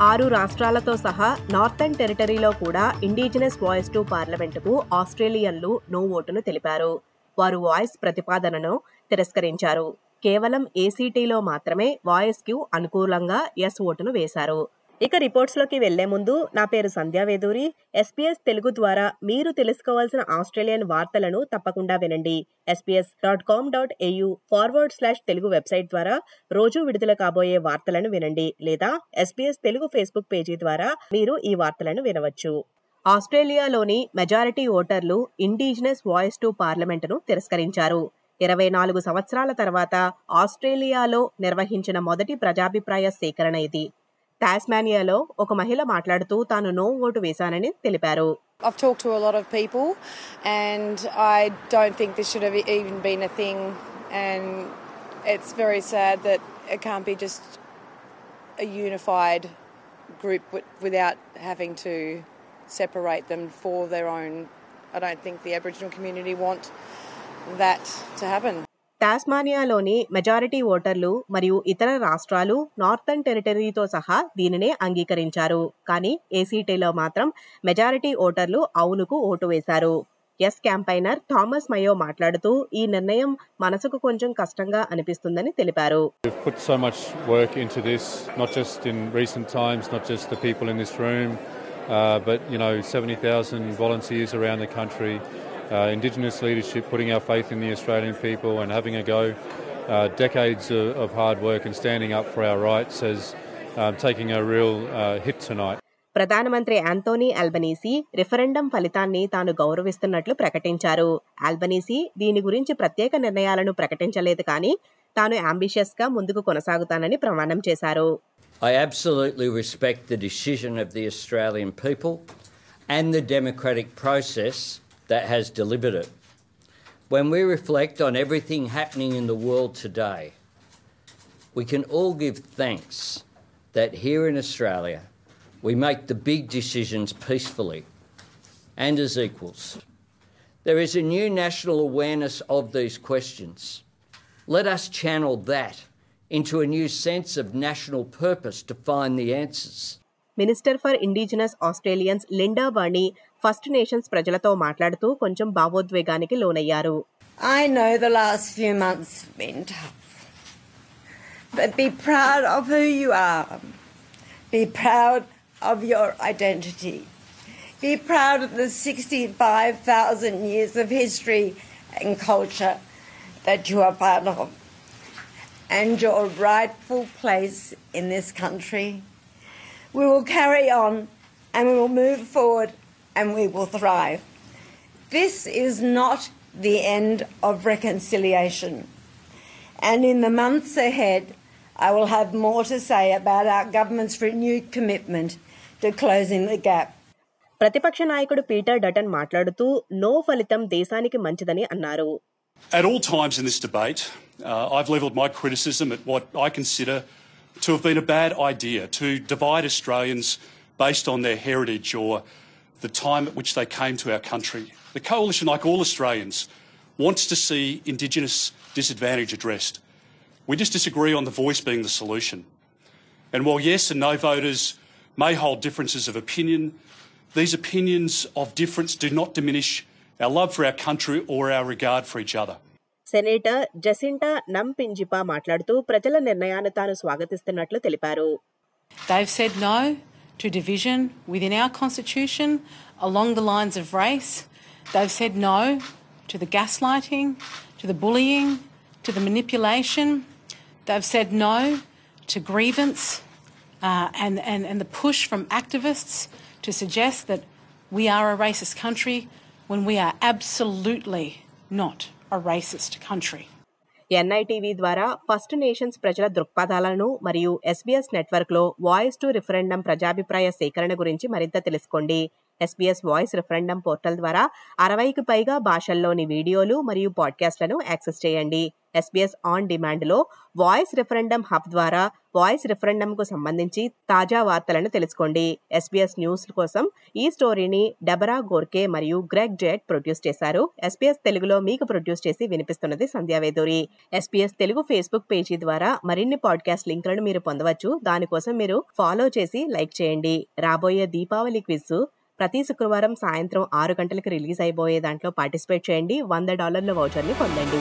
ఆరు రాష్ట్రాలతో సహా నార్థన్ టెరిటరీలో కూడా ఇండిజినస్ వాయిస్ టు పార్లమెంటుకు ఆస్ట్రేలియన్లు నో ఓటును తెలిపారు. వారు వాయిస్ ప్రతిపాదనను తిరస్కరించారు. కేవలం ఏసీటీలో మాత్రమే వాయిస్ క్యూ అనుకూలంగా ఎస్ ఓటును వేశారు. ఇక రిపోర్ట్స్లోకి వెళ్ళే ముందు నా పేరు సంధ్యా వేదూరి. ఎస్పీఎస్ తెలుగు ద్వారా మీరు తెలుసుకోవాల్సిన ఆస్ట్రేలియన్ వార్తలను తప్పకుండా వినండి. SBS dot com dot AU forward slash Telugu website ద్వారా రోజు విడుదల కాబోయే వార్తలను వినండి లేదా ఎస్పీఎస్ తెలుగు ఫేస్బుక్ పేజీ ద్వారా మీరు ఈ వార్తలను వినవచ్చు. ఆస్ట్రేలియాలోని మెజారిటీ ఓటర్లు ఇండిజినస్ వాయిస్ టు పార్లమెంటును తిరస్కరించారు. ఇరవై నాలుగు సంవత్సరాల తర్వాత ఆస్ట్రేలియాలో నిర్వహించిన మొదటి ప్రజాభిప్రాయ సేకరణ ఇది. టాస్మానియాలో ఒక మహిళ మాట్లాడుతూ తాను నో ఓటు వేశానని తెలిపారు I've talked to a lot of people, and I don't think this should have even been a thing. And it's very sad that it can't be just a unified group wi- without having to separate them for their own. I don't think the Aboriginal community want that to happen. టాస్మానియాలోని majority ఓటర్లు మరియు ఇతర రాష్ట్రాలు northern టెరిటరీతో సహా దీనినే అంగీకరించారు. కానీ ఏసీటీలో మాత్రం మెజారిటీ ఓటర్లు అవునుకు ఓటు వేశారు. ఎస్ క్యాంపైనర్ థామస్ మయో మాట్లాడుతూ ఈ నిర్ణయం మనసుకు కొంచెం కష్టంగా అనిపిస్తుందని తెలిపారు. Put so much work into this, not just in recent times, not just the people in this room, uh, but you know, 70,000 volunteers around the country, uh, Indigenous leadership, putting our faith in the Australian people and having a go. Uh, decades of, of hard work and standing up for our rights as um, taking a real uh, hit tonight. ప్రధానమంత్రి Anthony Albanese referendum ఫలితాన్ని తాను గౌరవిస్తున్నట్లు ప్రకటించారు Albanese దీని గురించి ప్రత్యేక నిర్ణయాలను ప్రకటించలేదు కానీ తాను అంబిషియస్గా ముందుకు కొనసాగుతానని ప్రమాణం చేశారు I absolutely respect the decision of the Australian people and the democratic process that has delivered it. When we reflect on everything happening in the world today, we can all give thanks that here in Australia we make the big decisions peacefully and as equals. There is a new national awareness of these questions. Let us channel that into a new sense of national purpose to find the answers. Minister for indigenous Australians Linda Burney First Nations ప్రజలతో మాట్లాడుతూ కొంచెం భావోద్వేగానికి లోనయ్యారు I know the last few months have been tough. But be proud of who you are. Be proud of your identity. Be proud of the 65,000 years of history and culture that you are part of and your rightful place in this country. We will carry on and we will move forward and we will thrive. This is not the end of reconciliation. And in the months ahead, I will have more to say about our government's renewed commitment to closing the gap. ప్రతిపక్ష నాయకుడు Peter Dutton మాట్లాడుతూ no ఫలితం దేశానికి మంచిదని అన్నారు At all times in this debate, uh, I've levelled my criticism at what I consider to have been a bad idea to divide Australians based on their heritage or the time at which they came to our country. The Coalition, like all Australians, wants to see Indigenous disadvantage addressed. We just disagree on the voice being the solution. And while yes and no voters may hold differences of opinion, these opinions of difference do not diminish our love for our country or our regard for each other. Senator Jacinta నమ్ పింజిపా మాట్లాడుతూ ప్రజల నిర్ణయాన్ని తాను స్వాగతిస్తున్నట్లు తెలిపారు They've said no to division within our constitution along the lines of race. They've said no to the gaslighting, to the bullying, to the manipulation. They've said no to grievance uh, and, and, and the push from activists to suggest that we are a racist country when we are absolutely not A racist country. NITV ద్వారా first nations ప్రజల దృక్పథాలను మరియు SBS నెట్వర్క్లో voice to referendum ప్రజాభిప్రాయ సేకరణ గురించి మరింత తెలుసుకోండి ఎస్బీఎస్ వాయిస్ రిఫరెండం పోర్టల్ ద్వారా అరవైకి పైగా భాషల్లోని వీడియోలు మరియు పాడ్కాస్ట్లను యాక్సెస్ చేయండి. ఎస్బీఎస్ ఆన్ డిమాండ్లో వాయిస్ రిఫరెండం హబ్ ద్వారా వాయిస్ రిఫరెండంకు సంబంధించి తాజా వార్తలను తెలుసుకోండి. ఎస్బీఎస్ న్యూస్ కోసం ఈ స్టోరీని డబరా గోర్కే మరియు గ్రెగ్ జెట్ ప్రొడ్యూస్ చేశారు. ఎస్బీఎస్ తెలుగులో మీకు ప్రొడ్యూస్ చేసి వినిపిస్తున్నది Sandhya Veduri SBS Telugu Facebook page ద్వారా మరిన్ని పాడ్కాస్ట్ లింకులను మీరు పొందవచ్చు. దానికోసం మీరు ఫాలో చేసి లైక్ చేయండి. రాబోయే దీపావళి క్విజ్ ప్రతి శుక్రవారం సాయంత్రం ఆరు గంటలకు రిలీజ్ అయిపోయే దాంట్లో పార్టిసిపేట్ చేయండి. వంద డాలర్ల వౌచర్ని పొందండి.